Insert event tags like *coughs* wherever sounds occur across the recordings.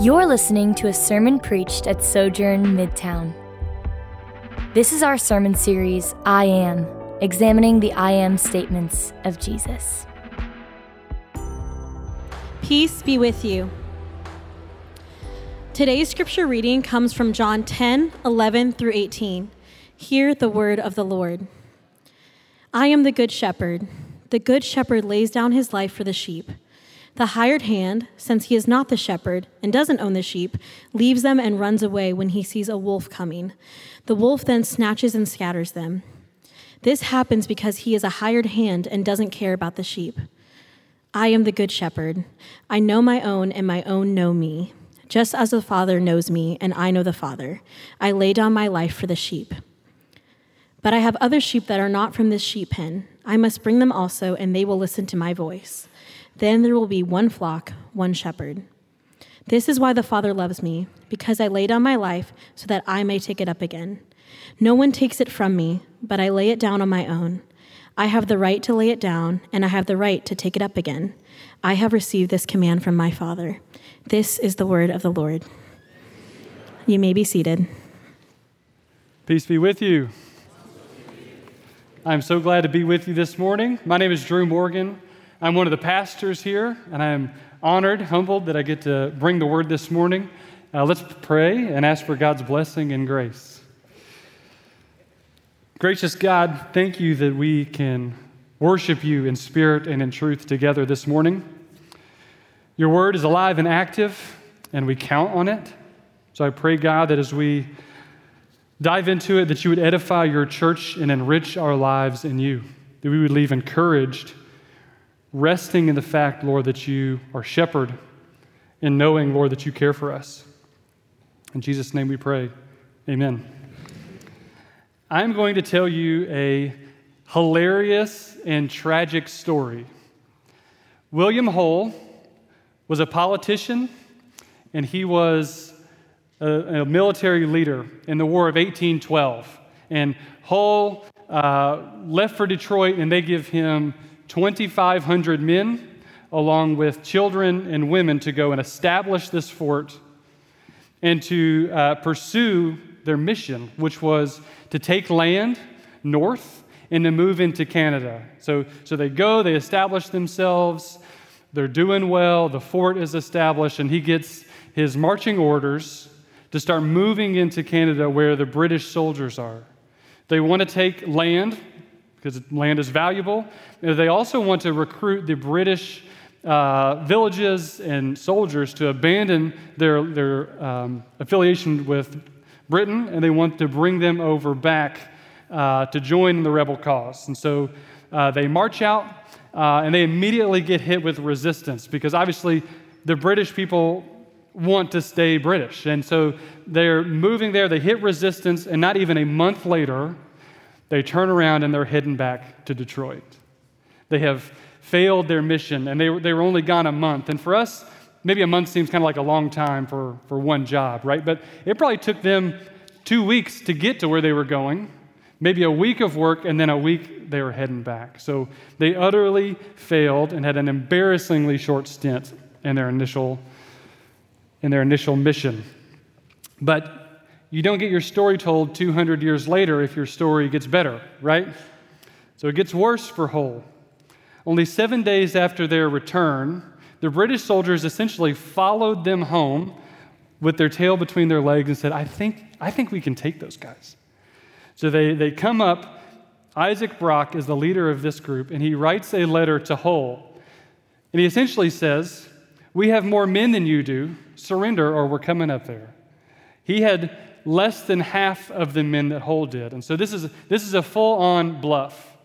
You're listening to a sermon preached at Sojourn Midtown. This is our sermon series, I Am, examining the I Am statements of Jesus. Peace be with you. Today's scripture reading comes from John 10 11 through 18. Hear the word of the Lord. I am the good shepherd. The good shepherd lays down his life for the sheep. The hired hand, since he is not the shepherd and doesn't own the sheep, leaves them and runs away when he sees a wolf coming. The wolf then snatches and scatters them. This happens because he is a hired hand and doesn't care about the sheep. I am the good shepherd. I know my own, and my own know me. Just as the Father knows me, and I know the Father, I lay down my life for the sheep. But I have other sheep that are not from this sheep pen. I must bring them also, and they will listen to my voice. Then there will be one flock, one shepherd. This is why the Father loves me, because I lay down my life so that I may take it up again. No one takes it from me, but I lay it down on my own. I have the right to lay it down, and I have the right to take it up again. I have received this command from my Father. This is the word of the Lord. You may be seated. Peace be with you. I'm so glad to be with you this morning. My name is Drew Morgan. I'm one of the pastors here, and I'm honored, humbled that I get to bring the word this morning. Uh, let's pray and ask for God's blessing and grace. Gracious God, thank you that we can worship you in spirit and in truth together this morning. Your word is alive and active, and we count on it. So I pray, God, that as we dive into it, that you would edify your church and enrich our lives in you, that we would leave encouraged resting in the fact, Lord, that you are shepherd and knowing, Lord, that you care for us. In Jesus' name we pray. Amen. I'm going to tell you a hilarious and tragic story. William Hull was a politician and he was a, a military leader in the War of 1812. And Hull uh, left for Detroit and they give him 2,500 men, along with children and women, to go and establish this fort and to uh, pursue their mission, which was to take land north and to move into Canada. So, so they go, they establish themselves, they're doing well, the fort is established, and he gets his marching orders to start moving into Canada where the British soldiers are. They want to take land because land is valuable. They also want to recruit the British uh, villages and soldiers to abandon their, their um, affiliation with Britain, and they want to bring them over back uh, to join the rebel cause. And so uh, they march out, uh, and they immediately get hit with resistance because obviously the British people want to stay British. And so they're moving there, they hit resistance, and not even a month later, they turn around and they're heading back to Detroit. They have failed their mission and they, they were only gone a month. And for us, maybe a month seems kind of like a long time for, for one job, right? But it probably took them two weeks to get to where they were going, maybe a week of work, and then a week they were heading back. So they utterly failed and had an embarrassingly short stint in their initial, in their initial mission. But you don't get your story told 200 years later if your story gets better, right? So it gets worse for Hull. Only seven days after their return, the British soldiers essentially followed them home with their tail between their legs and said, I think, I think we can take those guys. So they, they come up. Isaac Brock is the leader of this group, and he writes a letter to Hull. And he essentially says, We have more men than you do. Surrender, or we're coming up there. He had less than half of the men that Hull did. And so this is, this is a full on bluff.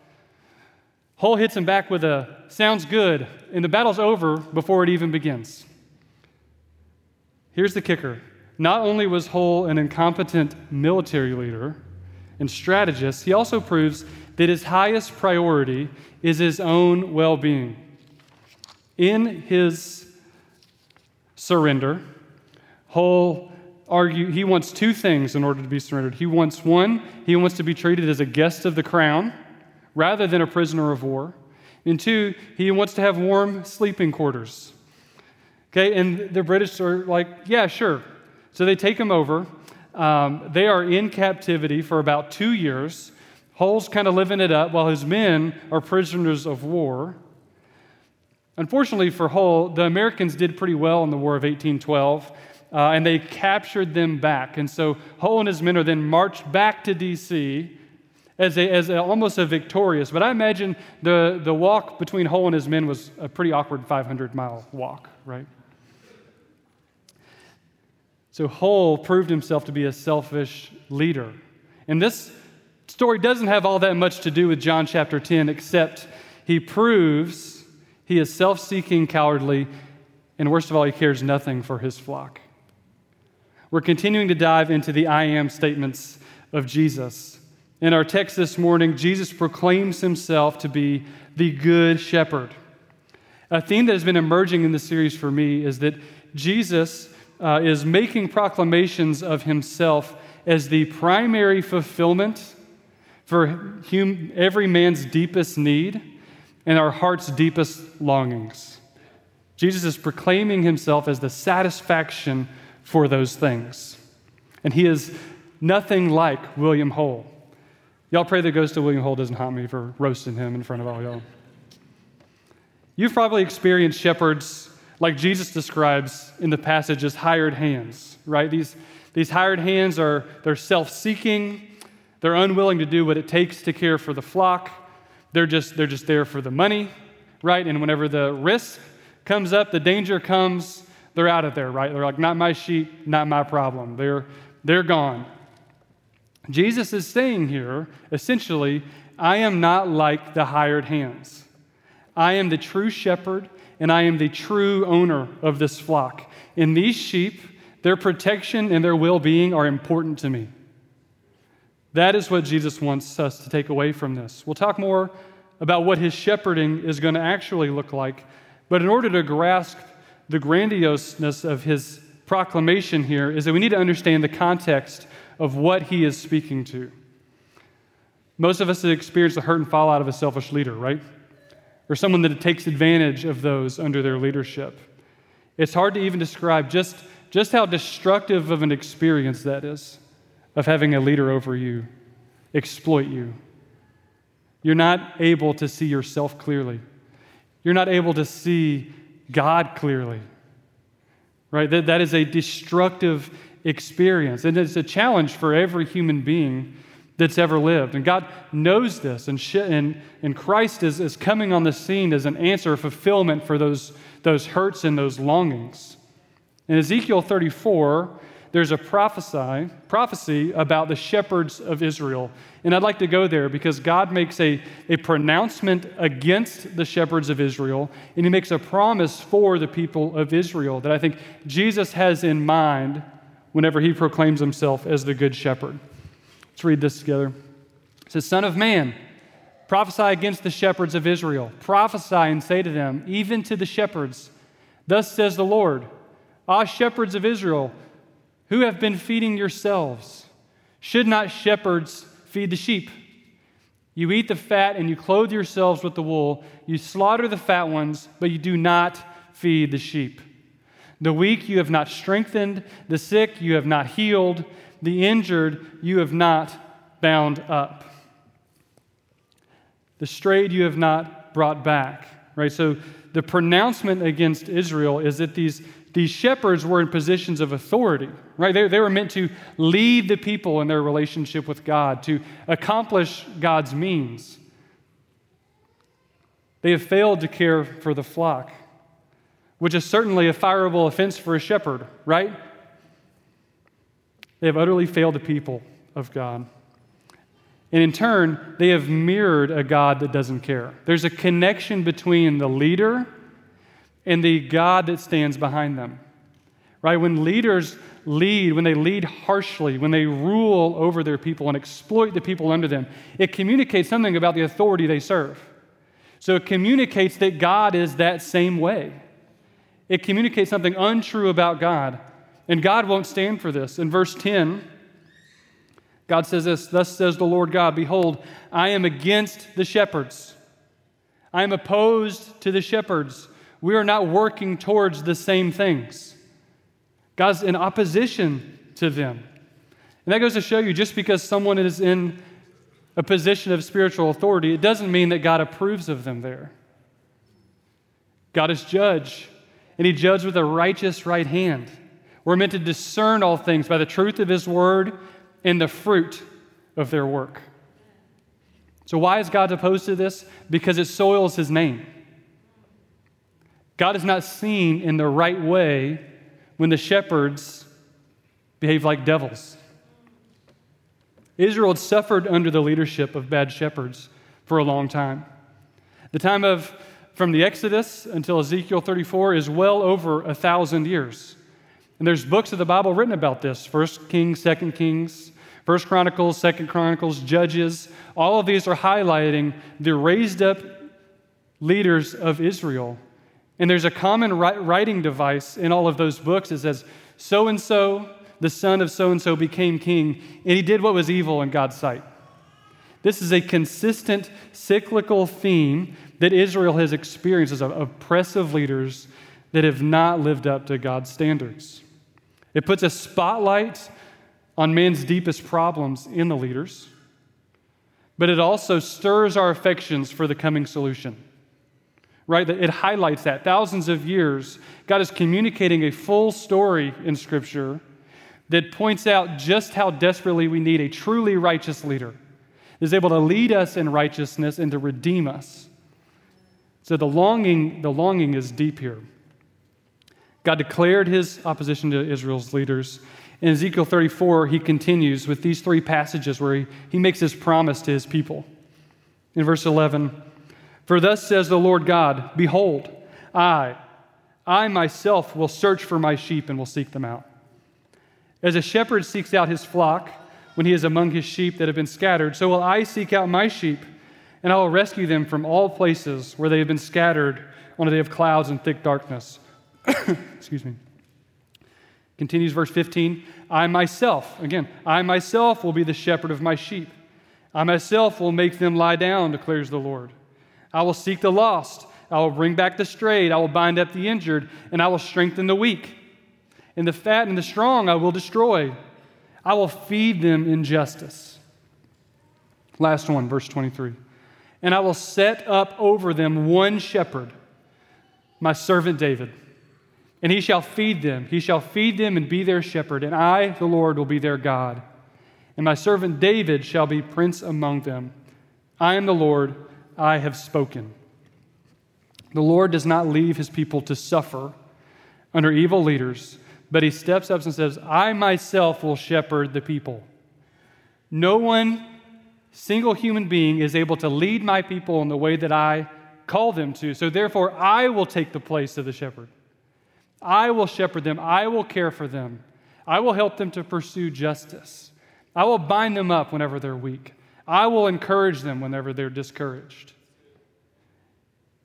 Hull hits him back with a sounds good, and the battle's over before it even begins. Here's the kicker not only was Hull an incompetent military leader and strategist, he also proves that his highest priority is his own well being. In his surrender, Hull argue he wants two things in order to be surrendered. He wants one, he wants to be treated as a guest of the crown rather than a prisoner of war. And two, he wants to have warm sleeping quarters. Okay, and the British are like, yeah, sure. So they take him over. Um, they are in captivity for about two years. Hull's kind of living it up while his men are prisoners of war. Unfortunately for Hull, the Americans did pretty well in the War of 1812, uh, and they captured them back. And so Hull and his men are then marched back to D.C. as, a, as a, almost a victorious. But I imagine the, the walk between Hull and his men was a pretty awkward 500 mile walk, right? So Hull proved himself to be a selfish leader. And this story doesn't have all that much to do with John chapter 10, except he proves he is self seeking, cowardly, and worst of all, he cares nothing for his flock. We're continuing to dive into the I am statements of Jesus. In our text this morning, Jesus proclaims himself to be the Good Shepherd. A theme that has been emerging in the series for me is that Jesus uh, is making proclamations of himself as the primary fulfillment for hum- every man's deepest need and our heart's deepest longings. Jesus is proclaiming himself as the satisfaction for those things. And he is nothing like William Hull. Y'all pray the ghost of William Hull doesn't haunt me for roasting him in front of all y'all. You've probably experienced shepherds like Jesus describes in the passage as hired hands, right? These, these hired hands are they're self-seeking, they're unwilling to do what it takes to care for the flock. They're just, they're just there for the money, right? And whenever the risk comes up, the danger comes, they're out of there, right? They're like, not my sheep, not my problem. They're, they're gone. Jesus is saying here, essentially, I am not like the hired hands. I am the true shepherd, and I am the true owner of this flock. And these sheep, their protection and their well being are important to me. That is what Jesus wants us to take away from this. We'll talk more about what his shepherding is going to actually look like, but in order to grasp the grandioseness of his proclamation here, is that we need to understand the context of what he is speaking to. Most of us have experienced the hurt and fallout of a selfish leader, right? Or someone that takes advantage of those under their leadership. It's hard to even describe just, just how destructive of an experience that is of having a leader over you exploit you. You're not able to see yourself clearly. You're not able to see God clearly. Right? That, that is a destructive experience. And it's a challenge for every human being that's ever lived. And God knows this. And, sh- and, and Christ is, is coming on the scene as an answer, fulfillment for those, those hurts and those longings. In Ezekiel 34, there's a prophesy, prophecy about the shepherds of Israel. And I'd like to go there because God makes a, a pronouncement against the shepherds of Israel, and he makes a promise for the people of Israel that I think Jesus has in mind whenever he proclaims himself as the good shepherd. Let's read this together. It says, Son of man, prophesy against the shepherds of Israel. Prophesy and say to them, even to the shepherds, Thus says the Lord, Ah, shepherds of Israel, who have been feeding yourselves? Should not shepherds feed the sheep? You eat the fat and you clothe yourselves with the wool. You slaughter the fat ones, but you do not feed the sheep. The weak you have not strengthened, the sick you have not healed, the injured you have not bound up. The strayed you have not brought back. Right? So the pronouncement against Israel is that these these shepherds were in positions of authority, right? They, they were meant to lead the people in their relationship with God, to accomplish God's means. They have failed to care for the flock, which is certainly a fireable offense for a shepherd, right? They have utterly failed the people of God. And in turn, they have mirrored a God that doesn't care. There's a connection between the leader and the God that stands behind them. Right? When leaders lead, when they lead harshly, when they rule over their people and exploit the people under them, it communicates something about the authority they serve. So it communicates that God is that same way. It communicates something untrue about God. And God won't stand for this. In verse 10, God says this Thus says the Lord God, Behold, I am against the shepherds. I am opposed to the shepherds we are not working towards the same things. God's in opposition to them. And that goes to show you just because someone is in a position of spiritual authority, it doesn't mean that God approves of them there. God is judge, and he judges with a righteous right hand. We're meant to discern all things by the truth of his word and the fruit of their work. So, why is God opposed to this? Because it soils his name. God is not seen in the right way when the shepherds behave like devils. Israel had suffered under the leadership of bad shepherds for a long time. The time of from the Exodus until Ezekiel 34 is well over a thousand years. And there's books of the Bible written about this First Kings, Second Kings, First Chronicles, Second Chronicles, Judges. All of these are highlighting the raised up leaders of Israel. And there's a common writing device in all of those books. It says, so and so the son of so and so became king, and he did what was evil in God's sight. This is a consistent cyclical theme that Israel has experienced as oppressive leaders that have not lived up to God's standards. It puts a spotlight on man's deepest problems in the leaders, but it also stirs our affections for the coming solution. Right? It highlights that. Thousands of years, God is communicating a full story in Scripture that points out just how desperately we need a truly righteous leader is able to lead us in righteousness and to redeem us. So the longing, the longing is deep here. God declared his opposition to Israel's leaders. In Ezekiel 34, he continues with these three passages where he, he makes his promise to his people. In verse 11, For thus says the Lord God, Behold, I, I myself will search for my sheep and will seek them out. As a shepherd seeks out his flock when he is among his sheep that have been scattered, so will I seek out my sheep, and I will rescue them from all places where they have been scattered on a day of clouds and thick darkness. *coughs* Excuse me. Continues verse 15 I myself, again, I myself will be the shepherd of my sheep. I myself will make them lie down, declares the Lord. I will seek the lost. I will bring back the strayed. I will bind up the injured, and I will strengthen the weak and the fat and the strong I will destroy. I will feed them in justice. Last one, verse 23. And I will set up over them one shepherd, my servant David. And he shall feed them. He shall feed them and be their shepherd. And I, the Lord, will be their God. And my servant David shall be prince among them. I am the Lord, I have spoken. The Lord does not leave his people to suffer under evil leaders but he steps up and says, I myself will shepherd the people. No one, single human being, is able to lead my people in the way that I call them to. So therefore, I will take the place of the shepherd. I will shepherd them. I will care for them. I will help them to pursue justice. I will bind them up whenever they're weak. I will encourage them whenever they're discouraged.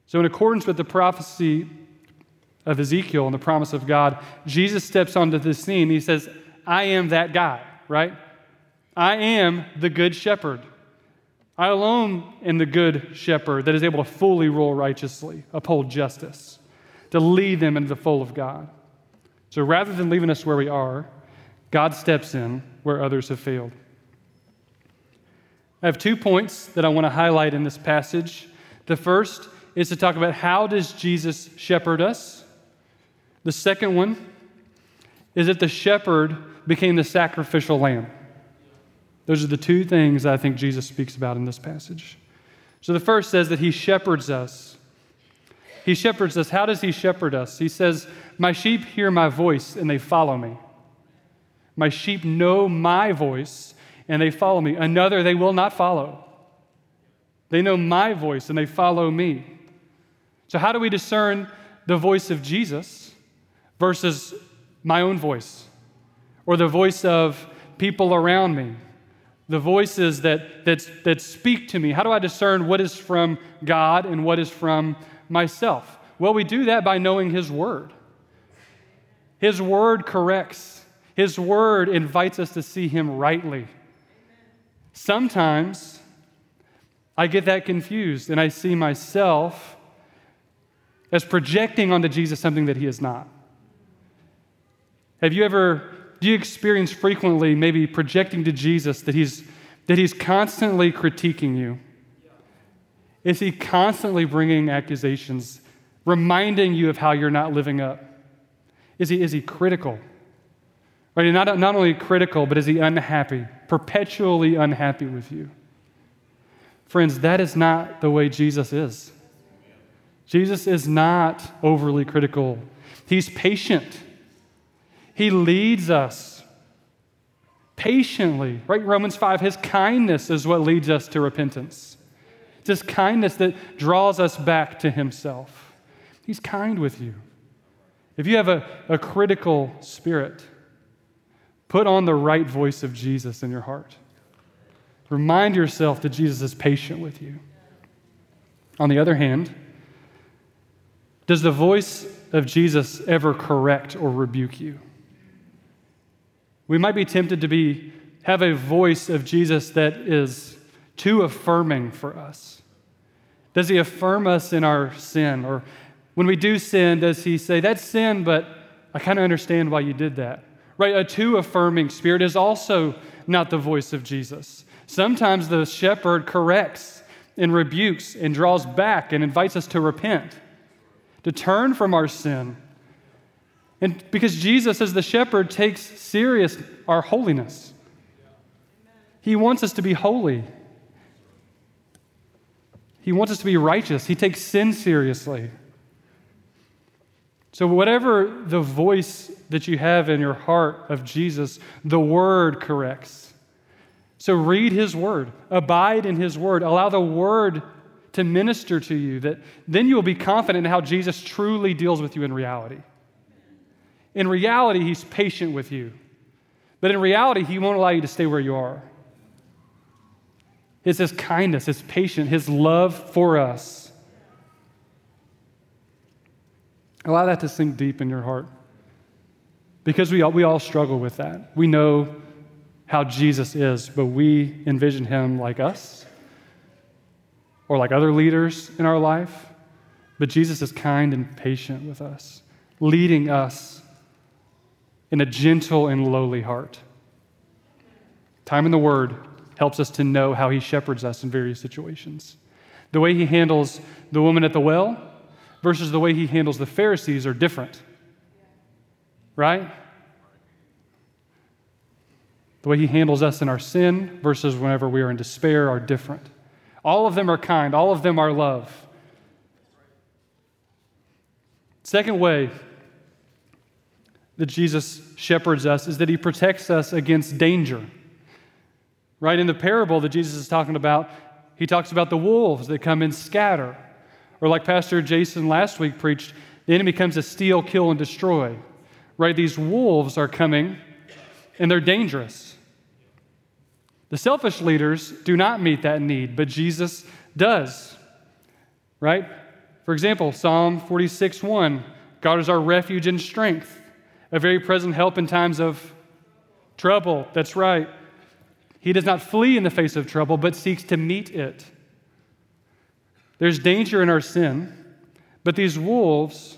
So, in accordance with the prophecy of Ezekiel and the promise of God, Jesus steps onto the scene. He says, I am that guy, right? I am the good shepherd. I alone am the good shepherd that is able to fully rule righteously, uphold justice, to lead them into the fold of God. So rather than leaving us where we are, God steps in where others have failed. I have two points that I want to highlight in this passage. The first is to talk about how does Jesus shepherd us? The second one is that the shepherd became the sacrificial lamb. Those are the two things I think Jesus speaks about in this passage. So the first says that he shepherds us. He shepherds us. How does he shepherd us? He says, My sheep hear my voice and they follow me. My sheep know my voice and they follow me. Another they will not follow. They know my voice and they follow me. So, how do we discern the voice of Jesus? versus my own voice or the voice of people around me, the voices that, that, that speak to me. How do I discern what is from God and what is from myself? Well, we do that by knowing His Word. His Word corrects, His Word invites us to see Him rightly. Sometimes I get that confused and I see myself as projecting onto Jesus something that he is not. Have you ever, do you experience frequently maybe projecting to Jesus that he's, that he's constantly critiquing you? Is he constantly bringing accusations, reminding you of how you're not living up? Is he, is he critical? Right? Not, not only critical, but is he unhappy, perpetually unhappy with you? Friends, that is not the way Jesus is. Jesus is not overly critical, he's patient. He leads us patiently. Right? Romans 5, his kindness is what leads us to repentance. It's his kindness that draws us back to himself. He's kind with you. If you have a, a critical spirit, put on the right voice of Jesus in your heart. Remind yourself that Jesus is patient with you. On the other hand, does the voice of Jesus ever correct or rebuke you? We might be tempted to be, have a voice of Jesus that is too affirming for us. Does he affirm us in our sin? Or when we do sin, does he say, That's sin, but I kind of understand why you did that? Right? A too affirming spirit is also not the voice of Jesus. Sometimes the shepherd corrects and rebukes and draws back and invites us to repent, to turn from our sin. And because Jesus, as the shepherd, takes serious our holiness, he wants us to be holy. He wants us to be righteous. He takes sin seriously. So, whatever the voice that you have in your heart of Jesus, the word corrects. So read his word, abide in his word, allow the word to minister to you, that then you will be confident in how Jesus truly deals with you in reality. In reality, he's patient with you. But in reality, he won't allow you to stay where you are. It's his kindness, his patience, his love for us. Allow that to sink deep in your heart. Because we all, we all struggle with that. We know how Jesus is, but we envision him like us or like other leaders in our life. But Jesus is kind and patient with us, leading us in a gentle and lowly heart. Time in the Word helps us to know how He shepherds us in various situations. The way He handles the woman at the well versus the way He handles the Pharisees are different. Right? The way he handles us in our sin versus whenever we are in despair are different. All of them are kind, all of them are love. Second way that Jesus shepherds us is that he protects us against danger. Right in the parable that Jesus is talking about, he talks about the wolves that come and scatter. Or like Pastor Jason last week preached, the enemy comes to steal, kill, and destroy. Right? These wolves are coming and they're dangerous. The selfish leaders do not meet that need, but Jesus does. Right? For example, Psalm 46 1 God is our refuge and strength, a very present help in times of trouble. That's right. He does not flee in the face of trouble, but seeks to meet it. There's danger in our sin, but these wolves,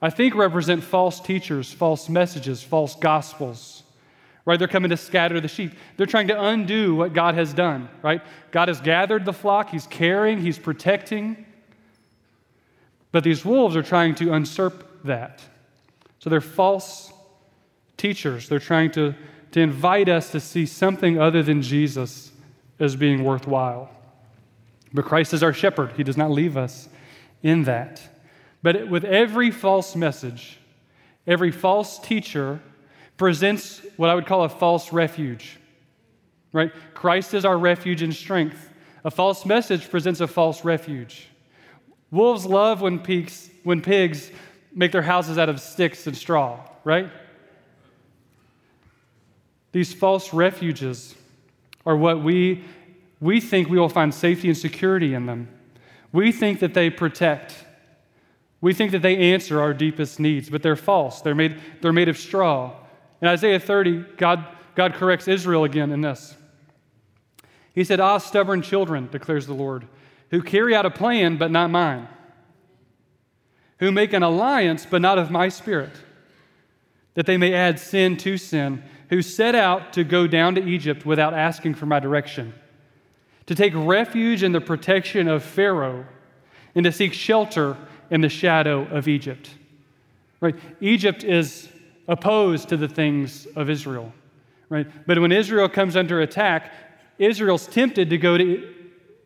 I think, represent false teachers, false messages, false gospels right? They're coming to scatter the sheep. They're trying to undo what God has done, right? God has gathered the flock, He's caring, He's protecting. But these wolves are trying to usurp that. So they're false teachers. They're trying to, to invite us to see something other than Jesus as being worthwhile. But Christ is our shepherd, He does not leave us in that. But with every false message, every false teacher, presents what I would call a false refuge. Right? Christ is our refuge and strength. A false message presents a false refuge. Wolves love when pigs, when pigs make their houses out of sticks and straw, right? These false refuges are what we, we think we will find safety and security in them. We think that they protect. We think that they answer our deepest needs, but they're false. They're made, they're made of straw. In Isaiah 30, God, God corrects Israel again in this. He said, Ah, stubborn children, declares the Lord, who carry out a plan, but not mine, who make an alliance, but not of my spirit, that they may add sin to sin, who set out to go down to Egypt without asking for my direction, to take refuge in the protection of Pharaoh, and to seek shelter in the shadow of Egypt. Right? Egypt is opposed to the things of Israel. Right? But when Israel comes under attack, Israel's tempted to go to,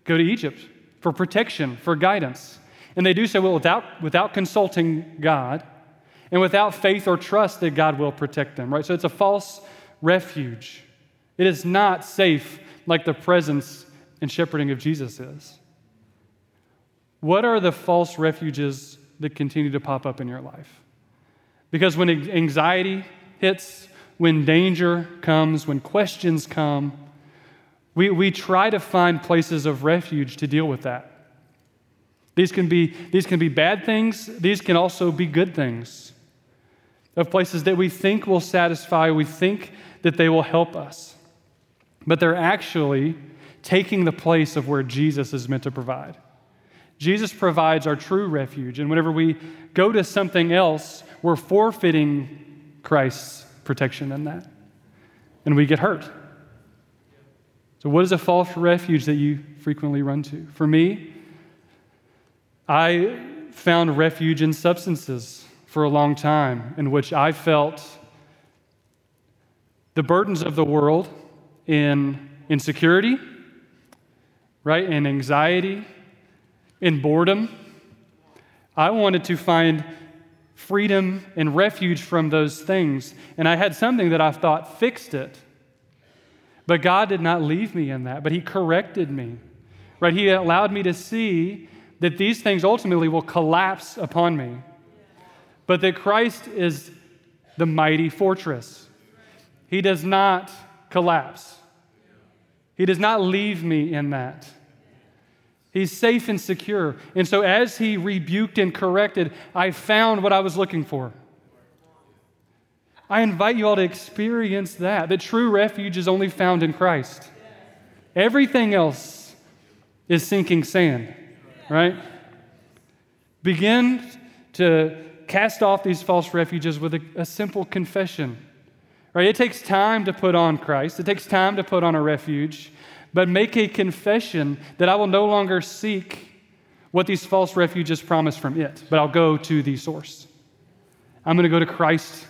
go to Egypt for protection, for guidance. And they do so without, without consulting God and without faith or trust that God will protect them, right? So it's a false refuge. It is not safe like the presence and shepherding of Jesus is. What are the false refuges that continue to pop up in your life? Because when anxiety hits, when danger comes, when questions come, we, we try to find places of refuge to deal with that. These can, be, these can be bad things, these can also be good things. Of places that we think will satisfy, we think that they will help us. But they're actually taking the place of where Jesus is meant to provide. Jesus provides our true refuge, and whenever we go to something else, we're forfeiting Christ's protection in that, and we get hurt. So, what is a false refuge that you frequently run to? For me, I found refuge in substances for a long time, in which I felt the burdens of the world in insecurity, right, in anxiety, in boredom. I wanted to find freedom and refuge from those things, and I had something that I thought fixed it. But God did not leave me in that, but He corrected me. Right? He allowed me to see that these things ultimately will collapse upon me, but that Christ is the mighty fortress. He does not collapse, He does not leave me in that. He's safe and secure. And so, as He rebuked and corrected, I found what I was looking for. I invite you all to experience that. The true refuge is only found in Christ. Everything else is sinking sand, right? Begin to cast off these false refuges with a, a simple confession. Right? It takes time to put on Christ. It takes time to put on a refuge, but make a confession that I will no longer seek what these false refuges promise from it, but I'll go to the source. I'm going to go to Christ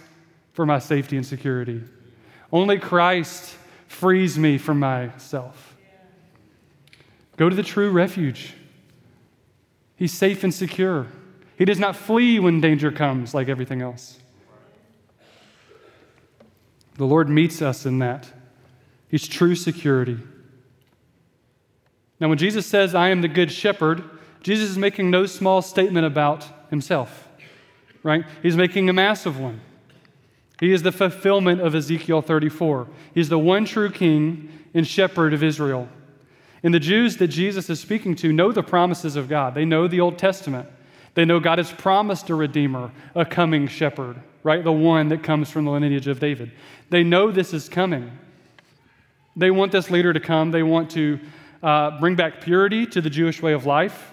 for my safety and security. Only Christ frees me from myself. Go to the true refuge. He's safe and secure. He does not flee when danger comes like everything else. The Lord meets us in that. He's true security. Now, when Jesus says, I am the good shepherd, Jesus is making no small statement about himself, right? He's making a massive one. He is the fulfillment of Ezekiel 34. He's the one true king and shepherd of Israel. And the Jews that Jesus is speaking to know the promises of God. They know the Old Testament. They know God has promised a redeemer, a coming shepherd, right? The one that comes from the lineage of David. They know this is coming. They want this leader to come. They want to uh, bring back purity to the Jewish way of life.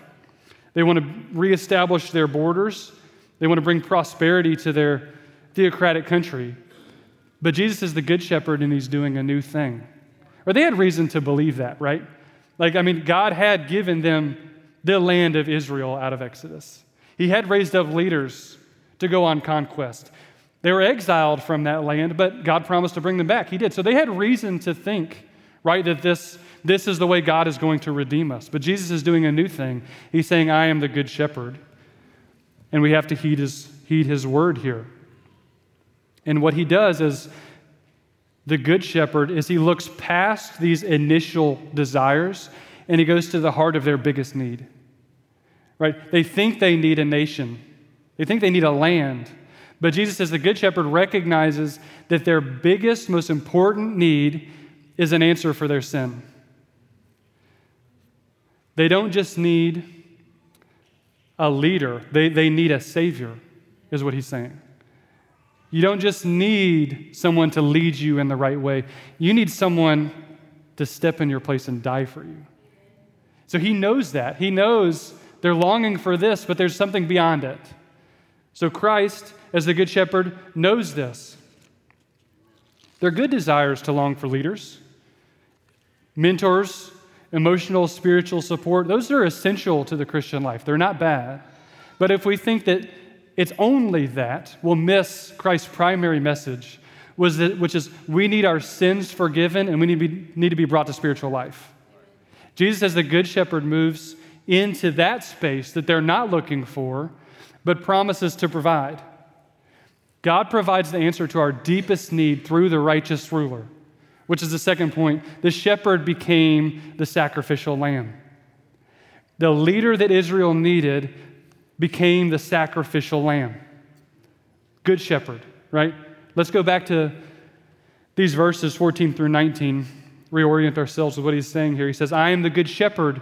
They want to reestablish their borders. They want to bring prosperity to their theocratic country. But Jesus is the good shepherd and he's doing a new thing. Or they had reason to believe that, right? Like, I mean, God had given them the land of Israel out of Exodus. He had raised up leaders to go on conquest. They were exiled from that land, but God promised to bring them back. He did. So they had reason to think, right, that this, this is the way God is going to redeem us. But Jesus is doing a new thing. He's saying, I am the good shepherd. And we have to heed his, heed his word here. And what he does as the good shepherd is he looks past these initial desires and he goes to the heart of their biggest need. Right? They think they need a nation. They think they need a land. But Jesus says the good shepherd recognizes that their biggest, most important need is an answer for their sin. They don't just need a leader, they, they need a savior, is what he's saying. You don't just need someone to lead you in the right way, you need someone to step in your place and die for you. So he knows that. He knows they're longing for this, but there's something beyond it. So Christ, as the Good Shepherd, knows this. They're good desires to long for leaders, mentors, emotional, spiritual support. Those are essential to the Christian life. They're not bad. But if we think that it's only that, we'll miss Christ's primary message, which is we need our sins forgiven and we need to be brought to spiritual life. Jesus, as the Good Shepherd, moves into that space that they're not looking for, but promises to provide. God provides the answer to our deepest need through the righteous ruler, which is the second point. The shepherd became the sacrificial lamb. The leader that Israel needed became the sacrificial lamb. Good shepherd, right? Let's go back to these verses 14 through 19, reorient ourselves with what he's saying here. He says, I am the good shepherd.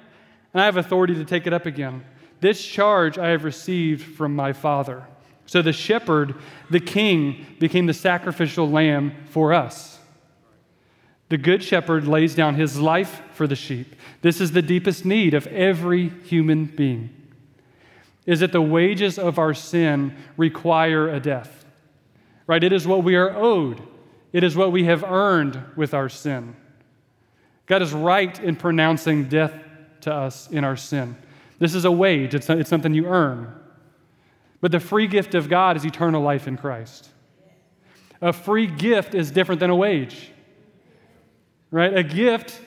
and I have authority to take it up again. This charge I have received from my Father. So the shepherd, the king, became the sacrificial lamb for us. The good shepherd lays down his life for the sheep. This is the deepest need of every human being. Is that the wages of our sin require a death. Right? It is what we are owed. It is what we have earned with our sin. God is right in pronouncing death to us in our sin. This is a wage, it's, it's something you earn. But the free gift of God is eternal life in Christ. A free gift is different than a wage, right? A gift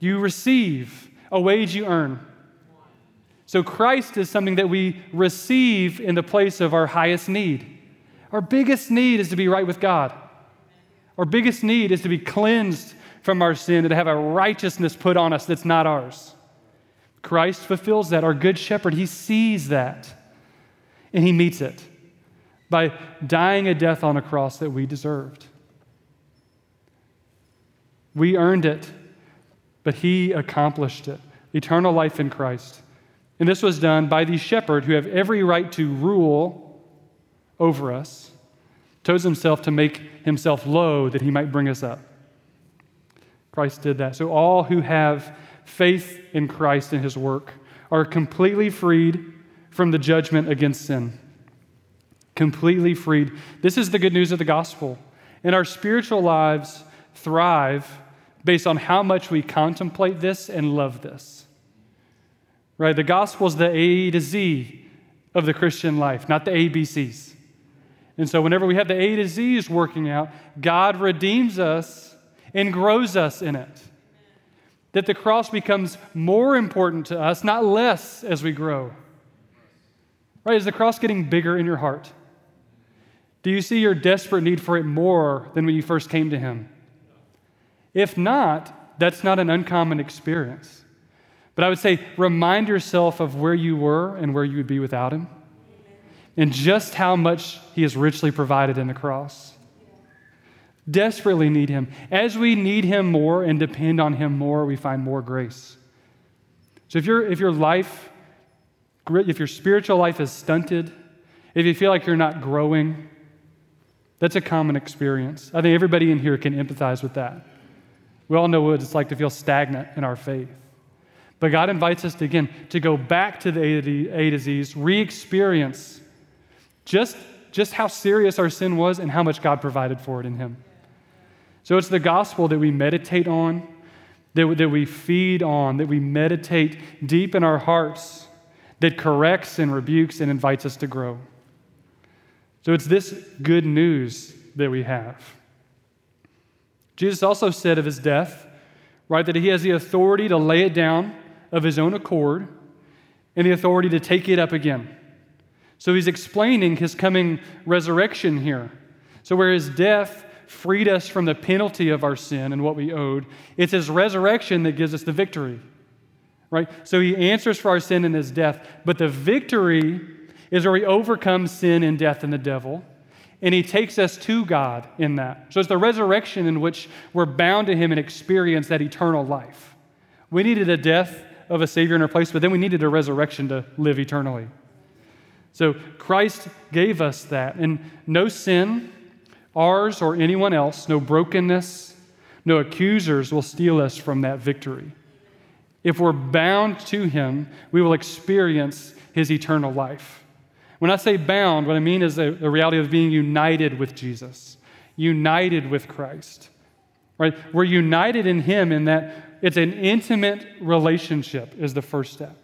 you receive, a wage you earn. So Christ is something that we receive in the place of our highest need. Our biggest need is to be right with God. Our biggest need is to be cleansed from our sin and to have a righteousness put on us that's not ours. Christ fulfills that. Our good shepherd, he sees that and he meets it by dying a death on a cross that we deserved. We earned it, but he accomplished it eternal life in Christ. And this was done by the shepherd who have every right to rule over us, chose himself to make himself low that he might bring us up. Christ did that. So all who have faith in Christ and his work are completely freed from the judgment against sin. Completely freed. This is the good news of the gospel. And our spiritual lives thrive based on how much we contemplate this and love this. Right? The gospel is the A to Z of the Christian life, not the ABCs. And so, whenever we have the A to Z's working out, God redeems us and grows us in it. That the cross becomes more important to us, not less as we grow. Right? Is the cross getting bigger in your heart? Do you see your desperate need for it more than when you first came to Him? If not, that's not an uncommon experience. But I would say remind yourself of where you were and where you would be without Him, and just how much He has richly provided in the cross. Desperately need Him. As we need Him more and depend on Him more, we find more grace. So if, your if your life if your spiritual life is stunted, if you feel like you're not growing, that's a common experience. I think everybody in here can empathize with that. We all know what it's like to feel stagnant in our faith. But God invites us to, again to go back to the A to re experience just, just how serious our sin was and how much God provided for it in Him. So it's the gospel that we meditate on, that, that we feed on, that we meditate deep in our hearts that corrects and rebukes and invites us to grow. So it's this good news that we have. Jesus also said of his death, right, that he has the authority to lay it down of his own accord and the authority to take it up again. So he's explaining his coming resurrection here. So, where his death freed us from the penalty of our sin and what we owed, it's his resurrection that gives us the victory right? So he answers for our sin in his death. But the victory is where he overcomes sin and death and the devil. and he takes us to God in that. So it's the resurrection in which we're bound to him and experience that eternal life. We needed a death of a Savior in our place, but then we needed a resurrection to live eternally. So Christ gave us that. And no sin, ours or anyone else, no brokenness, no accusers will steal us from that victory. If we're bound to Him, we will experience His eternal life. When I say bound, what I mean is the, reality of being united with Jesus, united with Christ. Right? We're united in Him in that it's an intimate relationship, is the first step.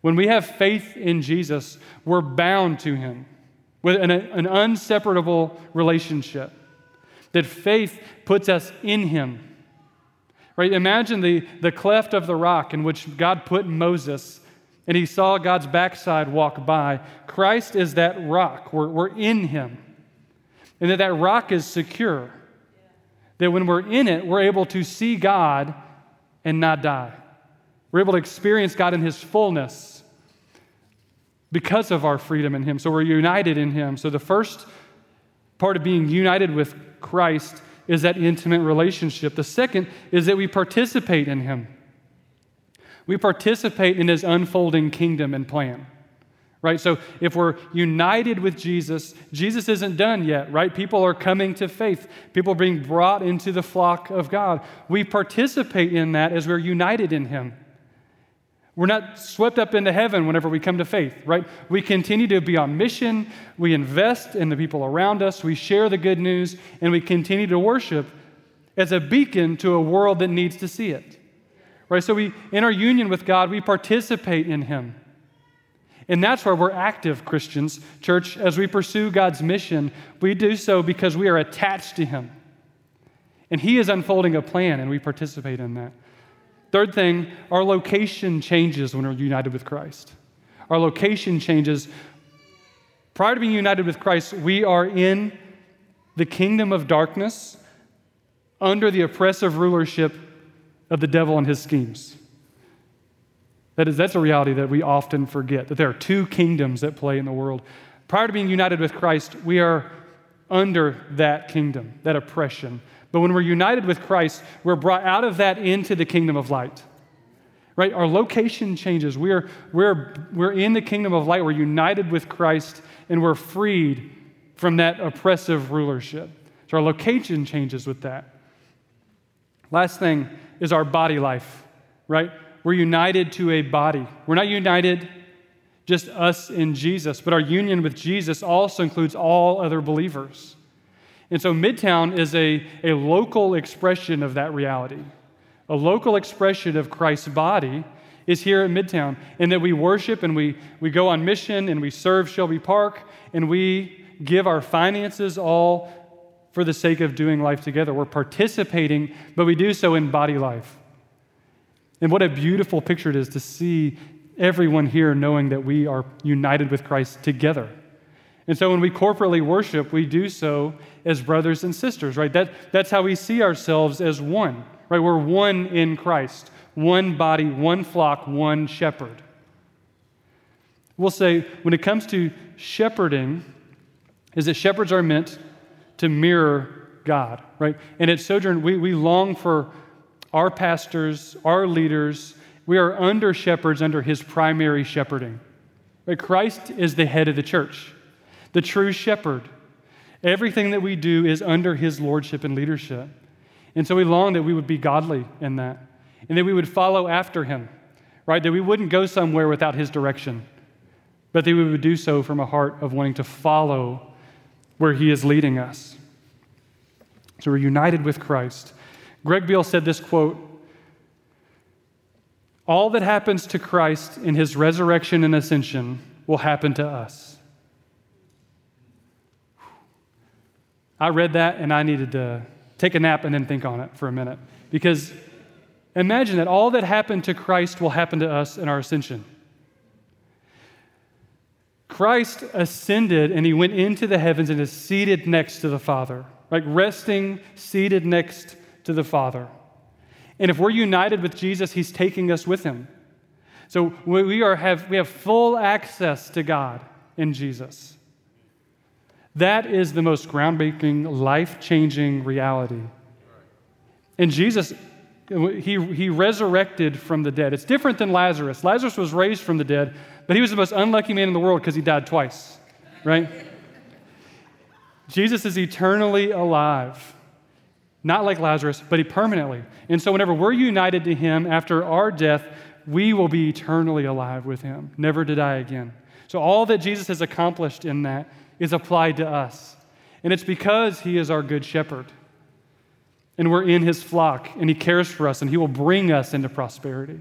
When we have faith in Jesus, we're bound to Him with an, an unseparable relationship. That faith puts us in Him. Right? Imagine the, the cleft of the rock in which God put Moses and he saw God's backside walk by. Christ is that rock. We're, we're in him. And that that rock is secure. That when we're in it, we're able to see God and not die. We're able to experience God in his fullness because of our freedom in him. So we're united in him. So the first part of being united with Christ is that intimate relationship. The second is that we participate in him. We participate in his unfolding kingdom and plan. Right? So if we're united with Jesus, Jesus isn't done yet, right? People are coming to faith. People are being brought into the flock of God. We participate in that as we're united in him. We're not swept up into heaven whenever we come to faith, right? We continue to be on mission. We invest in the people around us. We share the good news, and we continue to worship as a beacon to a world that needs to see it. Right? So we in our union with God, we participate in him. And that's where we're active Christians, church, as we pursue God's mission, we do so because we are attached to him. And he is unfolding a plan and we participate in that. Third thing, our location changes when we're united with Christ. Our location changes. Prior to being united with Christ, we are in the kingdom of darkness under the oppressive rulership of the devil and his schemes. That is, that's a reality that we often forget, that there are two kingdoms that play in the world. Prior to being united with Christ, we are under that kingdom, that oppression. But when we're united with Christ, we're brought out of that into the kingdom of light. Right? Our location changes. We're, we're, we're in the kingdom of light. We're united with Christ, and we're freed from that oppressive rulership. So our location changes with that. Last thing is our body life, right? We're united to a body. We're not united just us in Jesus, but our union with Jesus also includes all other believers. And so Midtown is a, a local expression of that reality. A local expression of Christ's body is here at Midtown, and that we worship and we, we go on mission and we serve Shelby Park and we give our finances all for the sake of doing life together. We're participating, but we do so in body life. And what a beautiful picture it is to see everyone here knowing that we are united with Christ together. And so when we corporately worship, we do so as brothers and sisters, right? That, that's how we see ourselves as one, right? We're one in Christ, one body, one flock, one shepherd. We'll say when it comes to shepherding, is that shepherds are meant to mirror God, right? And at Sojourn, we, we long for our pastors, our leaders, we are under shepherds under his primary shepherding. Right? Christ is the head of the church, the true shepherd. Everything that we do is under his lordship and leadership. And so we long that we would be godly in that and that we would follow after him, right? That we wouldn't go somewhere without his direction, but that we would do so from a heart of wanting to follow where He is leading us. So we're united with Christ. Greg Beale said this quote All that happens to Christ in His resurrection and ascension will happen to us. I read that and I needed to take a nap and then think on it for a minute. Because imagine that all that happened to Christ will happen to us in our ascension. Christ ascended and he went into the heavens and is seated next to the Father, like resting seated next to the Father. And if we're united with Jesus, he's taking us with him. So we, are, have, we have full access to God in Jesus. That is the most groundbreaking, life changing reality. And Jesus, he, he resurrected from the dead. It's different than Lazarus. Lazarus was raised from the dead, but he was the most unlucky man in the world because he died twice, right? Jesus is eternally alive. Not like Lazarus, but he permanently. And so, whenever we're united to him after our death, we will be eternally alive with him, never to die again. So, all that Jesus has accomplished in that is applied to us. And it's because he is our good shepherd. And we're in his flock, and he cares for us, and he will bring us into prosperity.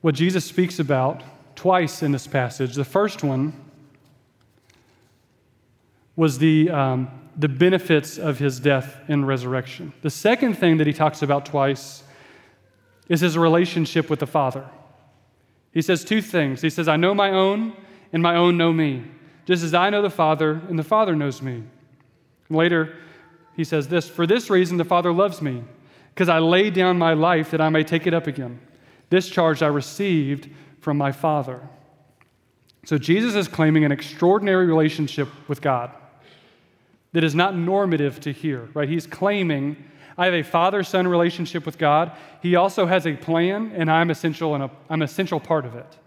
What Jesus speaks about twice in this passage, the first one was the, um, the benefits of his death and resurrection. The second thing that he talks about twice is his relationship with the Father. He says two things. He says, I know my own, and my own know me, just as I know the Father, and the Father knows me. And later, he says this For this reason, the Father loves me, because I lay down my life that I may take it up again. This charge I received from my Father. So Jesus is claiming an extraordinary relationship with God that is not normative to here, right? He's claiming, I have a father son relationship with God. He also has a plan, and I'm essential, and I'm an essential part of it.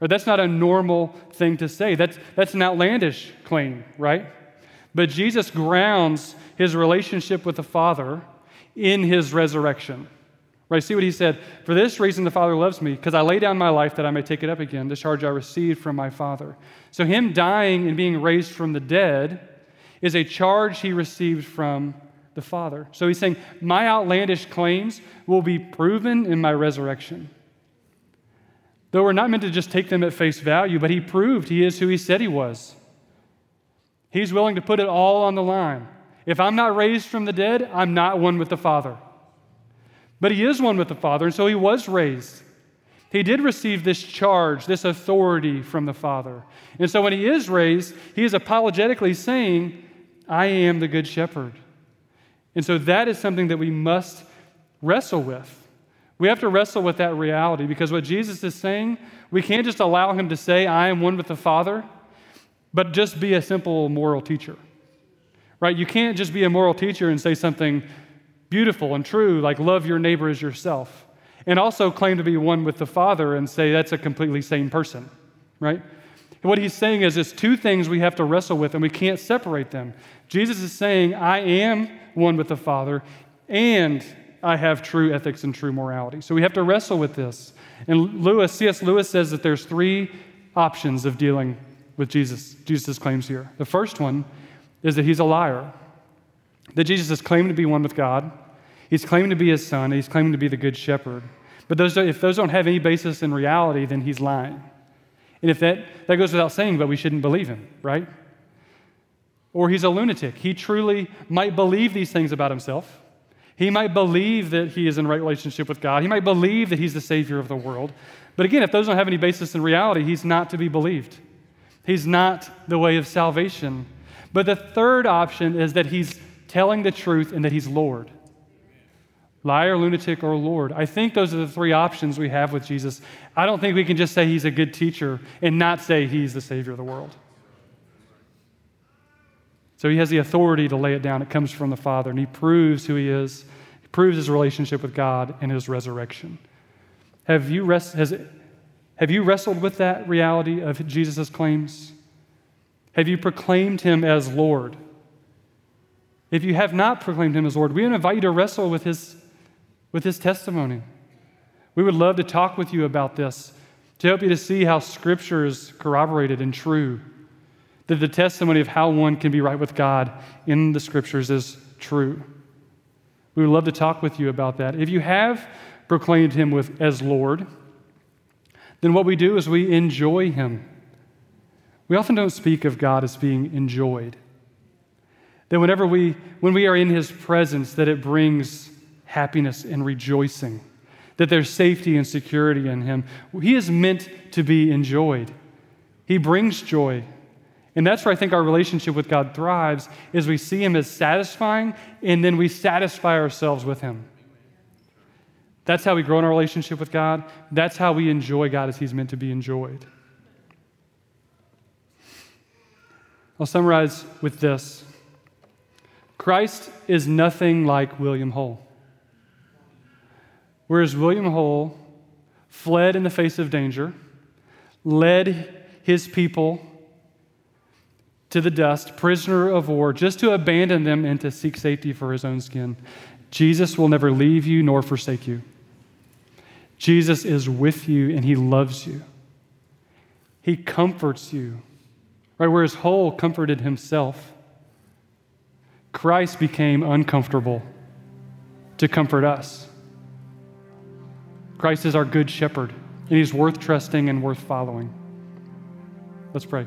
Or that's not a normal thing to say. That's, that's an outlandish claim, right? But Jesus grounds his relationship with the Father in his resurrection. Right? See what he said? For this reason the Father loves me, because I lay down my life that I may take it up again, the charge I received from my Father. So him dying and being raised from the dead is a charge he received from the Father. So he's saying, My outlandish claims will be proven in my resurrection. Though we're not meant to just take them at face value, but he proved he is who he said he was. He's willing to put it all on the line. If I'm not raised from the dead, I'm not one with the Father. But he is one with the Father, and so he was raised. He did receive this charge, this authority from the Father. And so when he is raised, he is apologetically saying, I am the good shepherd. And so that is something that we must wrestle with. We have to wrestle with that reality because what Jesus is saying, we can't just allow him to say, I am one with the Father, but just be a simple moral teacher. Right? You can't just be a moral teacher and say something beautiful and true, like love your neighbor as yourself, and also claim to be one with the Father and say that's a completely sane person. Right? What he's saying is it's two things we have to wrestle with, and we can't separate them. Jesus is saying, I am one with the Father, and I have true ethics and true morality. So we have to wrestle with this. And Lewis, C.S. Lewis says that there's three options of dealing with Jesus, Jesus' claims here. The first one is that he's a liar, that Jesus is claiming to be one with God, he's claiming to be his son, he's claiming to be the good shepherd. But those, if those don't have any basis in reality, then he's lying. And if that, that goes without saying, but we shouldn't believe him, right? Or he's a lunatic. He truly might believe these things about himself. He might believe that he is in right relationship with God. He might believe that he's the Savior of the world. But again, if those don't have any basis in reality, he's not to be believed. He's not the way of salvation. But the third option is that he's telling the truth and that he's Lord liar, lunatic, or Lord. I think those are the three options we have with Jesus. I don't think we can just say he's a good teacher and not say he's the Savior of the world. So he has the authority to lay it down. It comes from the Father, and he proves who he is. He proves his relationship with God and his resurrection. Have you, rest, has, have you wrestled with that reality of Jesus' claims? Have you proclaimed him as Lord? If you have not proclaimed him as Lord, we invite you to wrestle with his with his testimony. We would love to talk with you about this to help you to see how Scripture is corroborated and true. That the testimony of how one can be right with God in the Scriptures is true. We would love to talk with you about that. If you have proclaimed him with, as Lord, then what we do is we enjoy him. We often don't speak of God as being enjoyed. That whenever we, when we are in his presence, that it brings happiness and rejoicing, that there's safety and security in Him. He is meant to be enjoyed. He brings joy. And that's where I think our relationship with God thrives is we see him as satisfying and then we satisfy ourselves with him. That's how we grow in our relationship with God. That's how we enjoy God as He's meant to be enjoyed. I'll summarize with this Christ is nothing like William Hull. Whereas William Hull fled in the face of danger, led his people to the dust, prisoner of war, just to abandon them and to seek safety for his own skin. Jesus will never leave you nor forsake you. Jesus is with you and he loves you. He comforts you. Right? where his whole comforted himself, Christ became uncomfortable to comfort us. Christ is our good shepherd, and he's worth trusting and worth following. Let's pray.